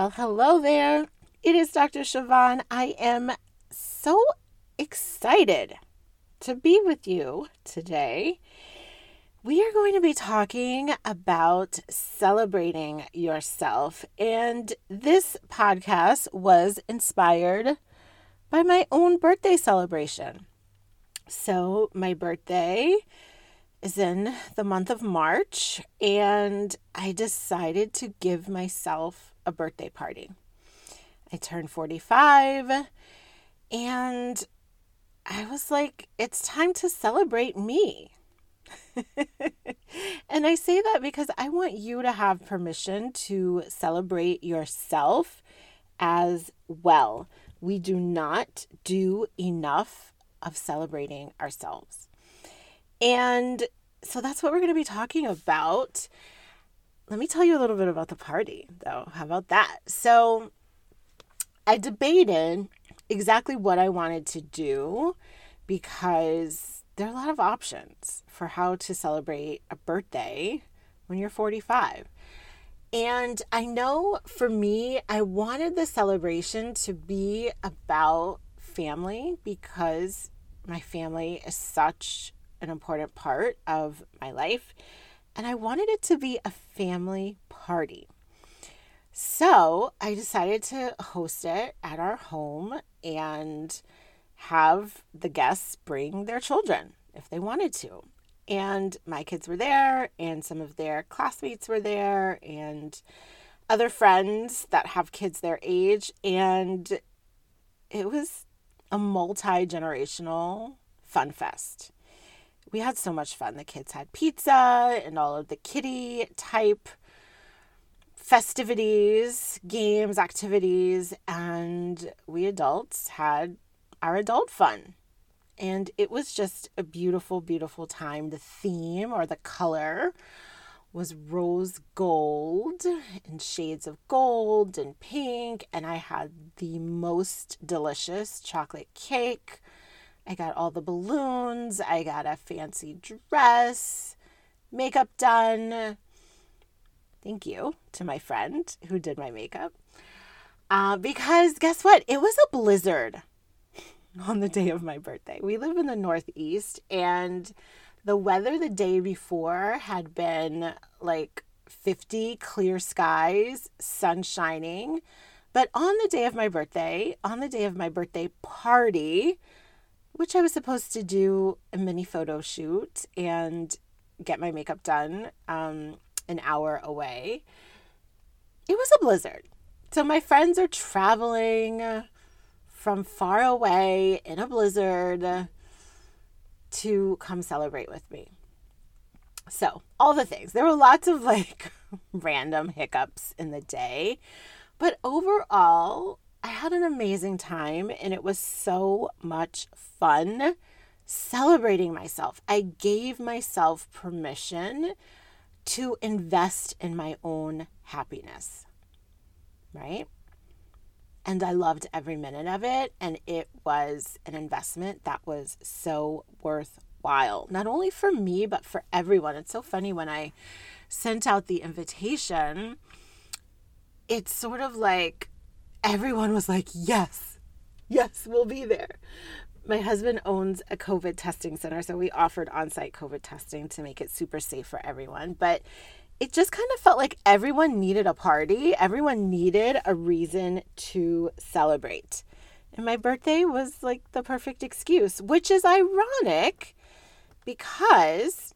Well, hello there. It is Dr. Siobhan. I am so excited to be with you today. We are going to be talking about celebrating yourself. And this podcast was inspired by my own birthday celebration. So, my birthday is in the month of March, and I decided to give myself a birthday party. I turned 45 and I was like, it's time to celebrate me. and I say that because I want you to have permission to celebrate yourself as well. We do not do enough of celebrating ourselves. And so that's what we're going to be talking about let me tell you a little bit about the party, though. How about that? So, I debated exactly what I wanted to do because there are a lot of options for how to celebrate a birthday when you're 45. And I know for me, I wanted the celebration to be about family because my family is such an important part of my life and I wanted it to be a family party. So I decided to host it at our home and have the guests bring their children if they wanted to. And my kids were there, and some of their classmates were there, and other friends that have kids their age. And it was a multi generational fun fest we had so much fun. The kids had pizza and all of the kitty type festivities, games, activities, and we adults had our adult fun. And it was just a beautiful, beautiful time. The theme or the color was rose gold and shades of gold and pink. And I had the most delicious chocolate cake I got all the balloons. I got a fancy dress, makeup done. Thank you to my friend who did my makeup. Uh, because guess what? It was a blizzard on the day of my birthday. We live in the Northeast, and the weather the day before had been like 50 clear skies, sun shining. But on the day of my birthday, on the day of my birthday party, which I was supposed to do a mini photo shoot and get my makeup done um, an hour away. It was a blizzard. So my friends are traveling from far away in a blizzard to come celebrate with me. So, all the things. There were lots of like random hiccups in the day, but overall, had an amazing time and it was so much fun celebrating myself. I gave myself permission to invest in my own happiness, right? And I loved every minute of it. And it was an investment that was so worthwhile, not only for me, but for everyone. It's so funny when I sent out the invitation, it's sort of like everyone was like, yes, yes, we'll be there. My husband owns a COVID testing center, so we offered on site COVID testing to make it super safe for everyone. But it just kind of felt like everyone needed a party, everyone needed a reason to celebrate. And my birthday was like the perfect excuse, which is ironic because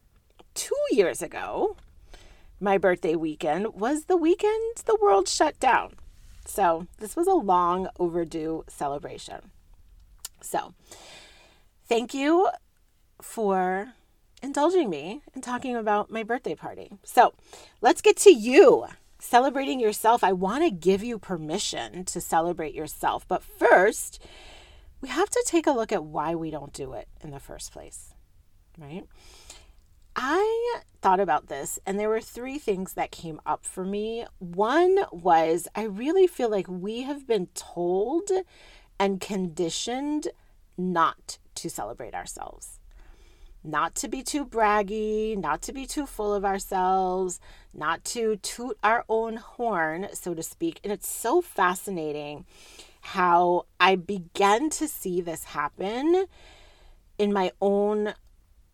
two years ago, my birthday weekend was the weekend the world shut down. So, this was a long overdue celebration. So, thank you for indulging me in talking about my birthday party. So let's get to you celebrating yourself. I want to give you permission to celebrate yourself. But first, we have to take a look at why we don't do it in the first place, right? I thought about this and there were three things that came up for me. One was I really feel like we have been told and conditioned not to celebrate ourselves not to be too braggy, not to be too full of ourselves, not to toot our own horn, so to speak. And it's so fascinating how I began to see this happen in my own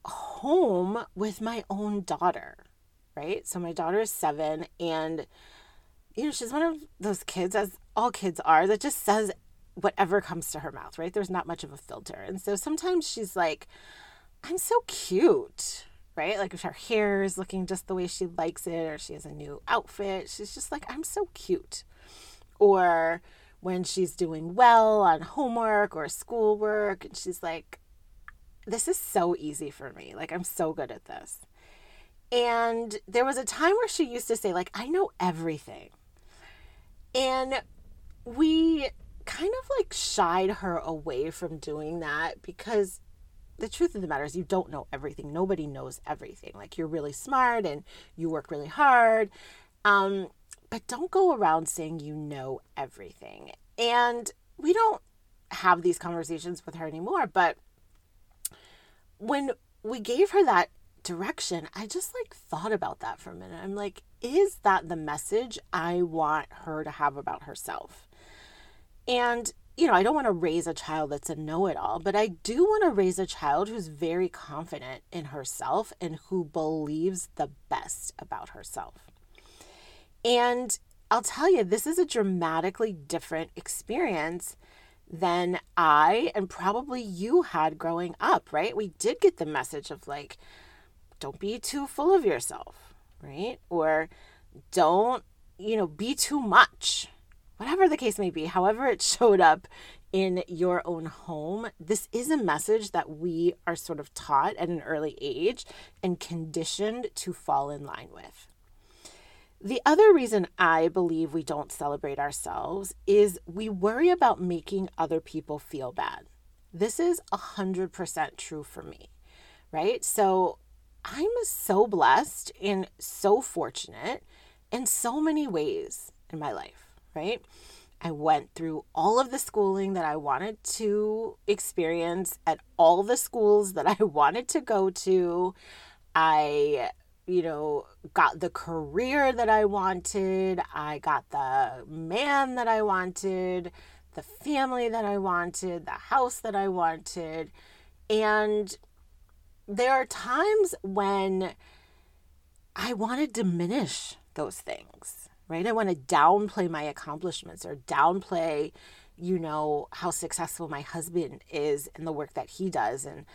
home with my own daughter, right? So my daughter is seven, and you know, she's one of those kids, as all kids are, that just says whatever comes to her mouth, right? There's not much of a filter. And so sometimes she's like, I'm so cute, right? Like if her hair is looking just the way she likes it, or she has a new outfit, she's just like, I'm so cute. Or when she's doing well on homework or schoolwork, and she's like, this is so easy for me. Like, I'm so good at this. And there was a time where she used to say, like, I know everything. And we kind of like shied her away from doing that because the truth of the matter is you don't know everything. Nobody knows everything. Like you're really smart and you work really hard. Um, but don't go around saying you know everything. And we don't have these conversations with her anymore, but when we gave her that direction, I just like thought about that for a minute. I'm like, is that the message I want her to have about herself? And you know, I don't want to raise a child that's a know it all, but I do want to raise a child who's very confident in herself and who believes the best about herself. And I'll tell you, this is a dramatically different experience than I and probably you had growing up, right? We did get the message of like, don't be too full of yourself, right? Or don't, you know, be too much, whatever the case may be, however it showed up in your own home, this is a message that we are sort of taught at an early age and conditioned to fall in line with. The other reason I believe we don't celebrate ourselves is we worry about making other people feel bad. This is 100% true for me, right? So I'm so blessed and so fortunate in so many ways in my life right? I went through all of the schooling that I wanted to experience at all the schools that I wanted to go to. I, you know, got the career that I wanted. I got the man that I wanted, the family that I wanted, the house that I wanted. And there are times when I want to diminish those things right? I want to downplay my accomplishments or downplay, you know, how successful my husband is in the work that he does and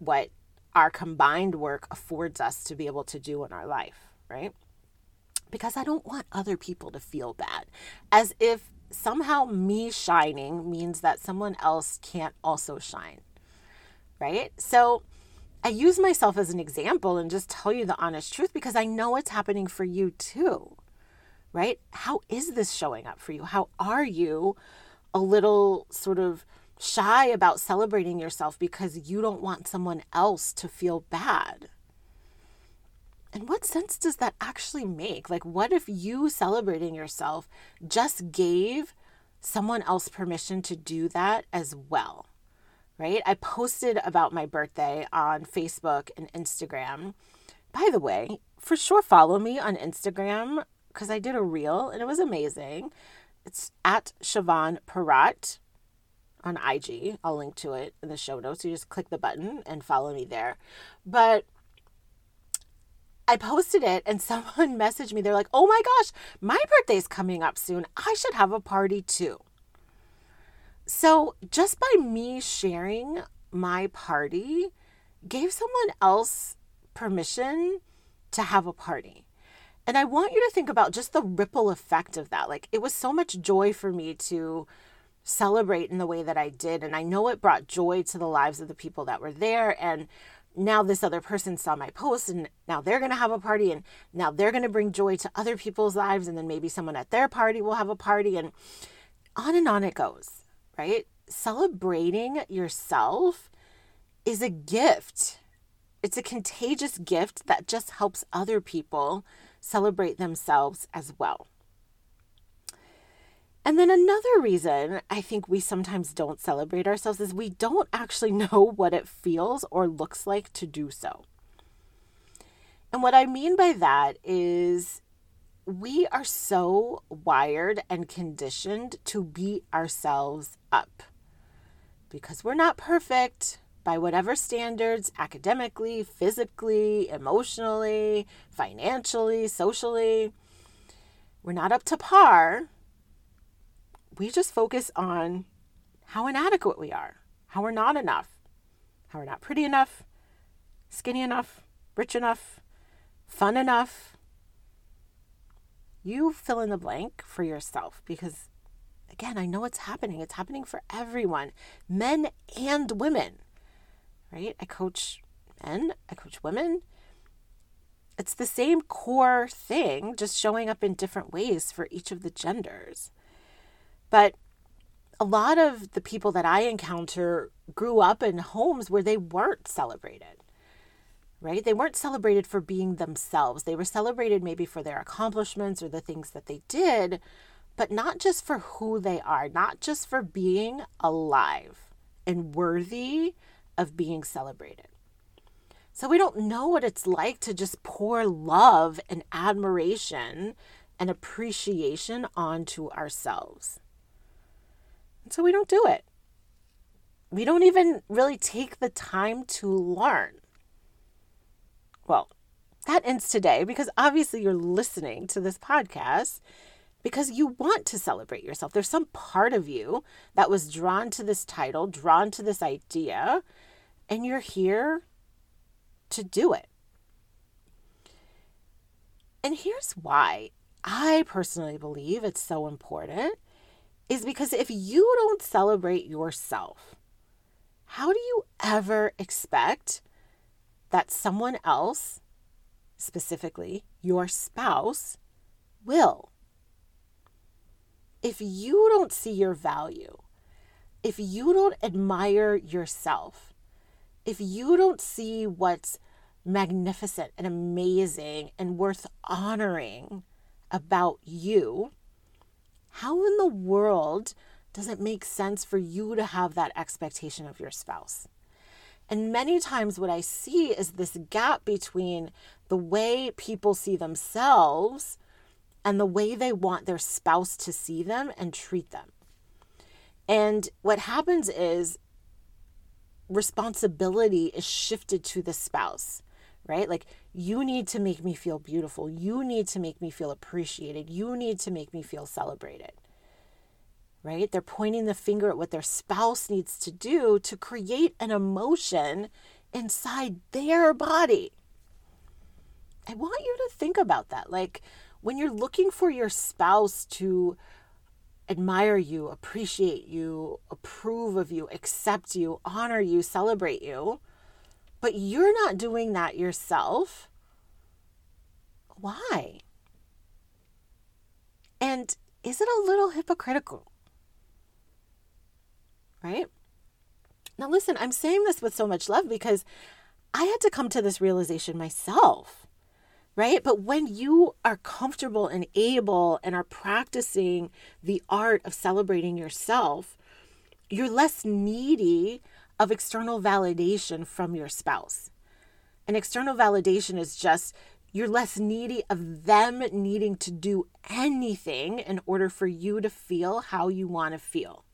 what our combined work affords us to be able to do in our life, right? Because I don't want other people to feel bad as if somehow me shining means that someone else can't also shine, right? So, I use myself as an example and just tell you the honest truth because I know it's happening for you too right? How is this showing up for you? How are you a little sort of shy about celebrating yourself because you don't want someone else to feel bad? And what sense does that actually make? Like, what if you celebrating yourself just gave someone else permission to do that as well? Right? I posted about my birthday on Facebook and Instagram. By the way, for sure, follow me on Instagram because I did a reel and it was amazing. It's at Siobhan Parat on IG. I'll link to it in the show notes. You just click the button and follow me there. But I posted it and someone messaged me. They're like, oh my gosh, my birthday's coming up soon. I should have a party too. So just by me sharing my party gave someone else permission to have a party. And I want you to think about just the ripple effect of that. Like, it was so much joy for me to celebrate in the way that I did. And I know it brought joy to the lives of the people that were there. And now this other person saw my post and now they're going to have a party and now they're going to bring joy to other people's lives. And then maybe someone at their party will have a party and on and on it goes, right? Celebrating yourself is a gift. It's a contagious gift that just helps other people celebrate themselves as well. And then another reason I think we sometimes don't celebrate ourselves is we don't actually know what it feels or looks like to do so. And what I mean by that is we are so wired and conditioned to beat ourselves up because we're not perfect by whatever standards academically, physically, emotionally, financially, socially. We're not up to par we just focus on how inadequate we are, how we're not enough, how we're not pretty enough, skinny enough, rich enough, fun enough. You fill in the blank for yourself because, again, I know it's happening. It's happening for everyone, men and women, right? I coach men, I coach women. It's the same core thing, just showing up in different ways for each of the genders. But a lot of the people that I encounter grew up in homes where they weren't celebrated, right? They weren't celebrated for being themselves. They were celebrated maybe for their accomplishments or the things that they did, but not just for who they are, not just for being alive and worthy of being celebrated. So we don't know what it's like to just pour love and admiration and appreciation onto ourselves. So we don't do it. We don't even really take the time to learn. Well, that ends today because obviously you're listening to this podcast because you want to celebrate yourself. There's some part of you that was drawn to this title, drawn to this idea, and you're here to do it. And here's why I personally believe it's so important is because if you don't celebrate yourself, how do you ever expect that someone else, specifically your spouse, will? If you don't see your value, if you don't admire yourself, if you don't see what's magnificent and amazing and worth honoring about you, how in the world does it make sense for you to have that expectation of your spouse? And many times, what I see is this gap between the way people see themselves and the way they want their spouse to see them and treat them. And what happens is responsibility is shifted to the spouse right? Like, you need to make me feel beautiful. You need to make me feel appreciated. You need to make me feel celebrated, right? They're pointing the finger at what their spouse needs to do to create an emotion inside their body. I want you to think about that. Like, when you're looking for your spouse to admire you, appreciate you, approve of you, accept you, honor you, celebrate you, but you're not doing that yourself, why? And is it a little hypocritical? Right? Now, listen, I'm saying this with so much love because I had to come to this realization myself, right? But when you are comfortable and able and are practicing the art of celebrating yourself, you're less needy of external validation from your spouse. And external validation is just you're less needy of them needing to do anything in order for you to feel how you want to feel.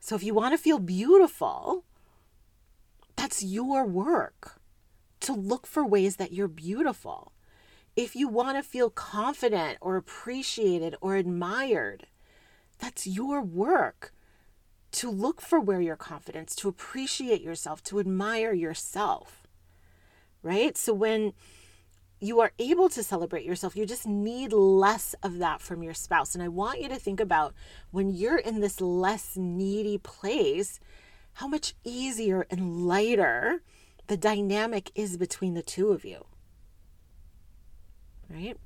So if you want to feel beautiful, that's your work to look for ways that you're beautiful. If you want to feel confident or appreciated or admired, that's your work to look for where your confidence, to appreciate yourself, to admire yourself. Right? So when you are able to celebrate yourself. You just need less of that from your spouse. And I want you to think about when you're in this less needy place, how much easier and lighter the dynamic is between the two of you. Right?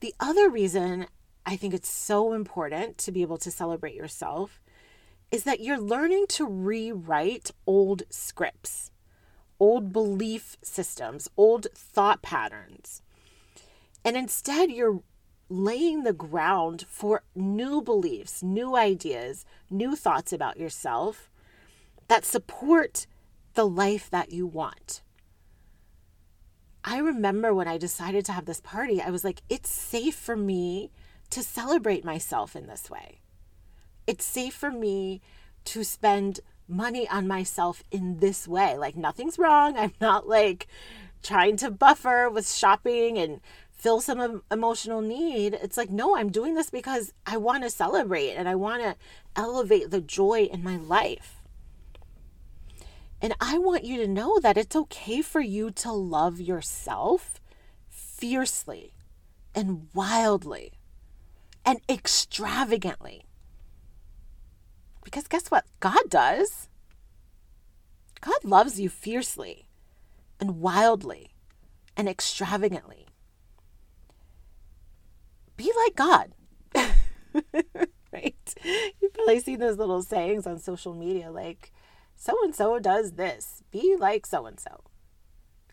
The other reason I think it's so important to be able to celebrate yourself is that you're learning to rewrite old scripts old belief systems, old thought patterns. And instead, you're laying the ground for new beliefs, new ideas, new thoughts about yourself that support the life that you want. I remember when I decided to have this party, I was like, it's safe for me to celebrate myself in this way. It's safe for me to spend money on myself in this way. Like nothing's wrong. I'm not like trying to buffer with shopping and fill some emotional need. It's like, no, I'm doing this because I want to celebrate and I want to elevate the joy in my life. And I want you to know that it's okay for you to love yourself fiercely and wildly and extravagantly. Because guess what? God does. God loves you fiercely and wildly and extravagantly. Be like God. right? You've probably seen those little sayings on social media like, so and so does this. Be like so and so.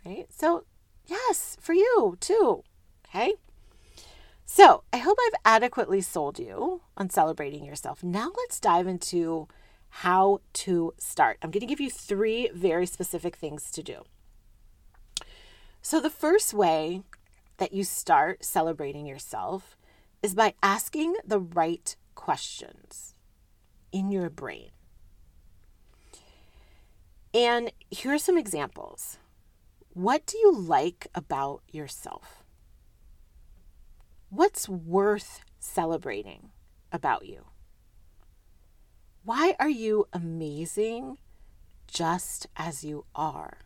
Right? So, yes, for you too. Okay? So, I hope I've adequately sold you on celebrating yourself. Now, let's dive into how to start. I'm going to give you three very specific things to do. So, the first way that you start celebrating yourself is by asking the right questions in your brain. And here are some examples. What do you like about yourself? What's worth celebrating about you? Why are you amazing just as you are?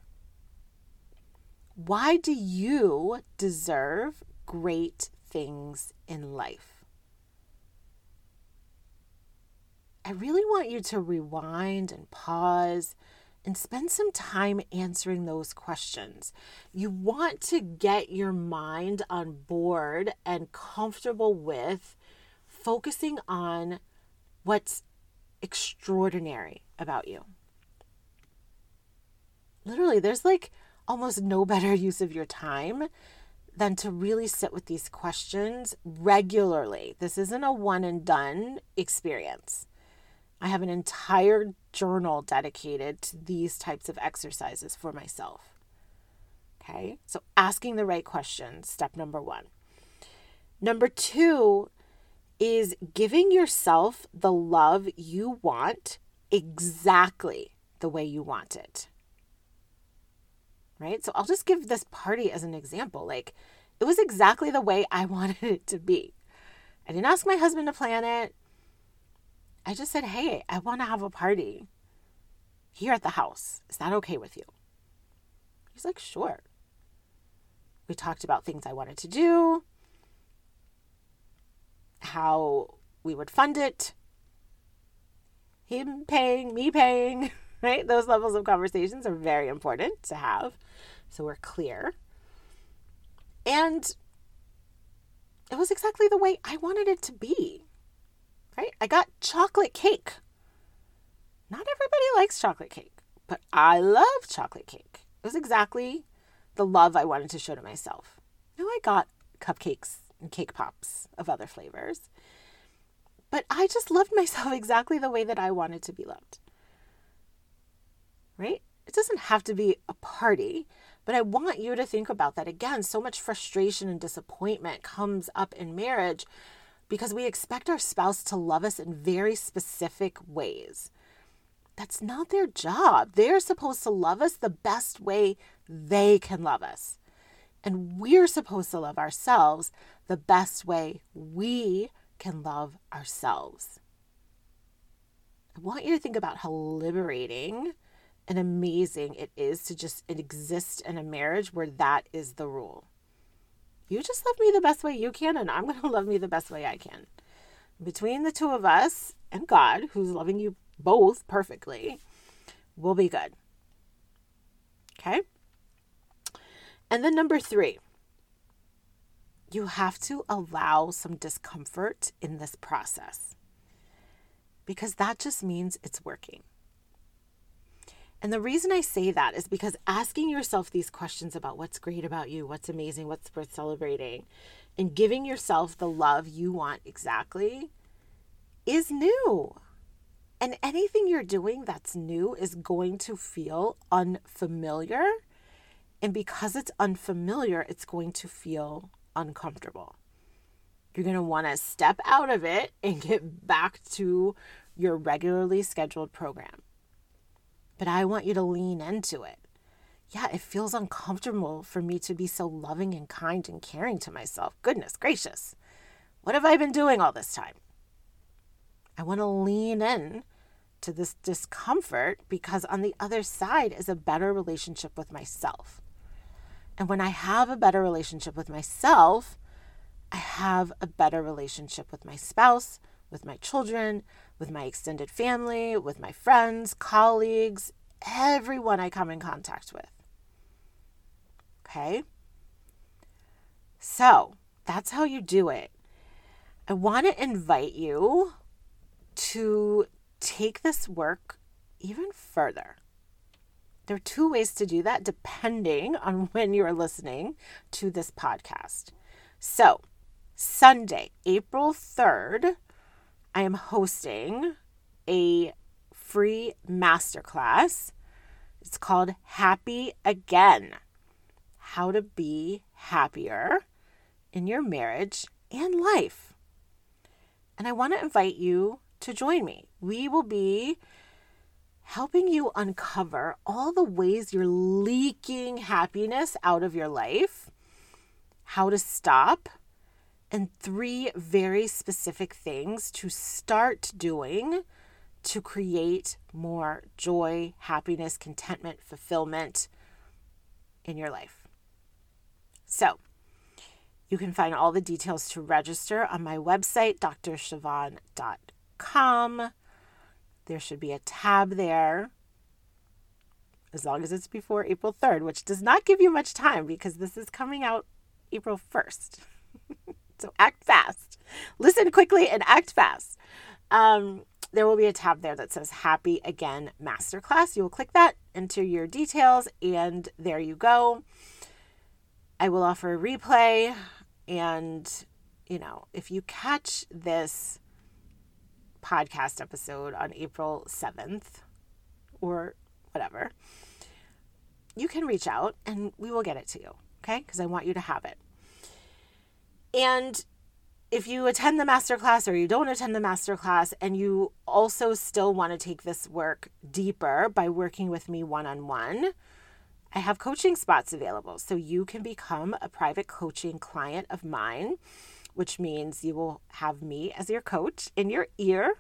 Why do you deserve great things in life? I really want you to rewind and pause and spend some time answering those questions. You want to get your mind on board and comfortable with focusing on what's extraordinary about you. Literally, there's like almost no better use of your time than to really sit with these questions regularly. This isn't a one and done experience. I have an entire journal dedicated to these types of exercises for myself. Okay, so asking the right questions, step number one. Number two is giving yourself the love you want exactly the way you want it. Right? So I'll just give this party as an example. Like, it was exactly the way I wanted it to be. I didn't ask my husband to plan it. I just said, hey, I want to have a party here at the house. Is that okay with you? He's like, sure. We talked about things I wanted to do, how we would fund it, him paying, me paying, right? Those levels of conversations are very important to have. So we're clear. And it was exactly the way I wanted it to be right? I got chocolate cake. Not everybody likes chocolate cake, but I love chocolate cake. It was exactly the love I wanted to show to myself. Now I got cupcakes and cake pops of other flavors, but I just loved myself exactly the way that I wanted to be loved. Right? It doesn't have to be a party, but I want you to think about that again. So much frustration and disappointment comes up in marriage because we expect our spouse to love us in very specific ways. That's not their job. They're supposed to love us the best way they can love us. And we're supposed to love ourselves the best way we can love ourselves. I want you to think about how liberating and amazing it is to just exist in a marriage where that is the rule. You just love me the best way you can, and I'm going to love me the best way I can. Between the two of us and God, who's loving you both perfectly, we'll be good. Okay? And then number three, you have to allow some discomfort in this process because that just means it's working. And the reason I say that is because asking yourself these questions about what's great about you, what's amazing, what's worth celebrating, and giving yourself the love you want exactly is new. And anything you're doing that's new is going to feel unfamiliar. And because it's unfamiliar, it's going to feel uncomfortable. You're going to want to step out of it and get back to your regularly scheduled program but I want you to lean into it. Yeah, it feels uncomfortable for me to be so loving and kind and caring to myself. Goodness gracious. What have I been doing all this time? I want to lean in to this discomfort because on the other side is a better relationship with myself. And when I have a better relationship with myself, I have a better relationship with my spouse, with my children, with my extended family, with my friends, colleagues, everyone I come in contact with. Okay? So that's how you do it. I want to invite you to take this work even further. There are two ways to do that depending on when you're listening to this podcast. So, Sunday, April 3rd, I am hosting a free masterclass. It's called Happy Again How to Be Happier in Your Marriage and Life. And I want to invite you to join me. We will be helping you uncover all the ways you're leaking happiness out of your life, how to stop and three very specific things to start doing to create more joy, happiness, contentment, fulfillment in your life. So, you can find all the details to register on my website, drsiobhan.com. There should be a tab there as long as it's before April 3rd, which does not give you much time because this is coming out April 1st. So act fast. Listen quickly and act fast. Um, there will be a tab there that says Happy Again Masterclass. You will click that, enter your details, and there you go. I will offer a replay. And, you know, if you catch this podcast episode on April 7th or whatever, you can reach out and we will get it to you. Okay. Because I want you to have it. And if you attend the masterclass or you don't attend the masterclass and you also still want to take this work deeper by working with me one on one, I have coaching spots available. So you can become a private coaching client of mine, which means you will have me as your coach in your ear,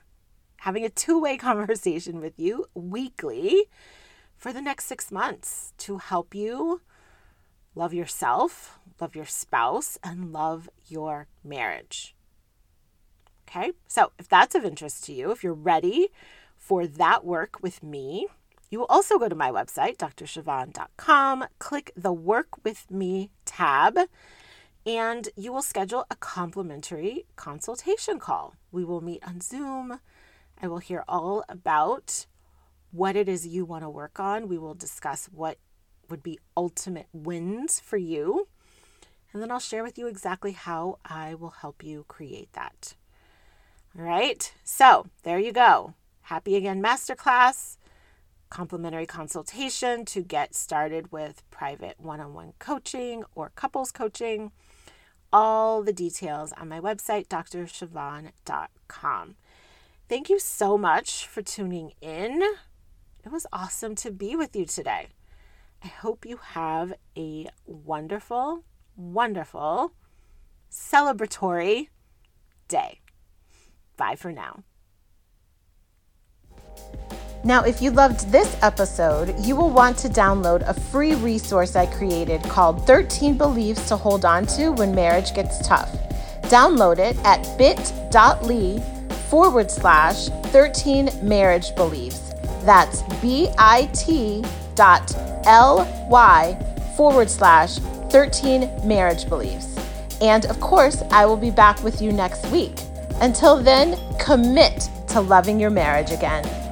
having a two way conversation with you weekly for the next six months to help you love yourself, love your spouse, and love your marriage. Okay, so if that's of interest to you, if you're ready for that work with me, you will also go to my website, drsiobhan.com, click the Work with Me tab, and you will schedule a complimentary consultation call. We will meet on Zoom. I will hear all about what it is you want to work on. We will discuss what would be ultimate wins for you. And then I'll share with you exactly how I will help you create that. All right, so there you go. Happy Again Masterclass, complimentary consultation to get started with private one on one coaching or couples coaching. All the details on my website, drsiobhan.com. Thank you so much for tuning in. It was awesome to be with you today. I hope you have a wonderful wonderful, celebratory day. Bye for now. Now, if you loved this episode, you will want to download a free resource I created called 13 Beliefs to Hold On to When Marriage Gets Tough. Download it at bit.ly forward slash 13 marriage beliefs. That's bit dot ly forward slash 13 marriage beliefs. And of course, I will be back with you next week. Until then, commit to loving your marriage again.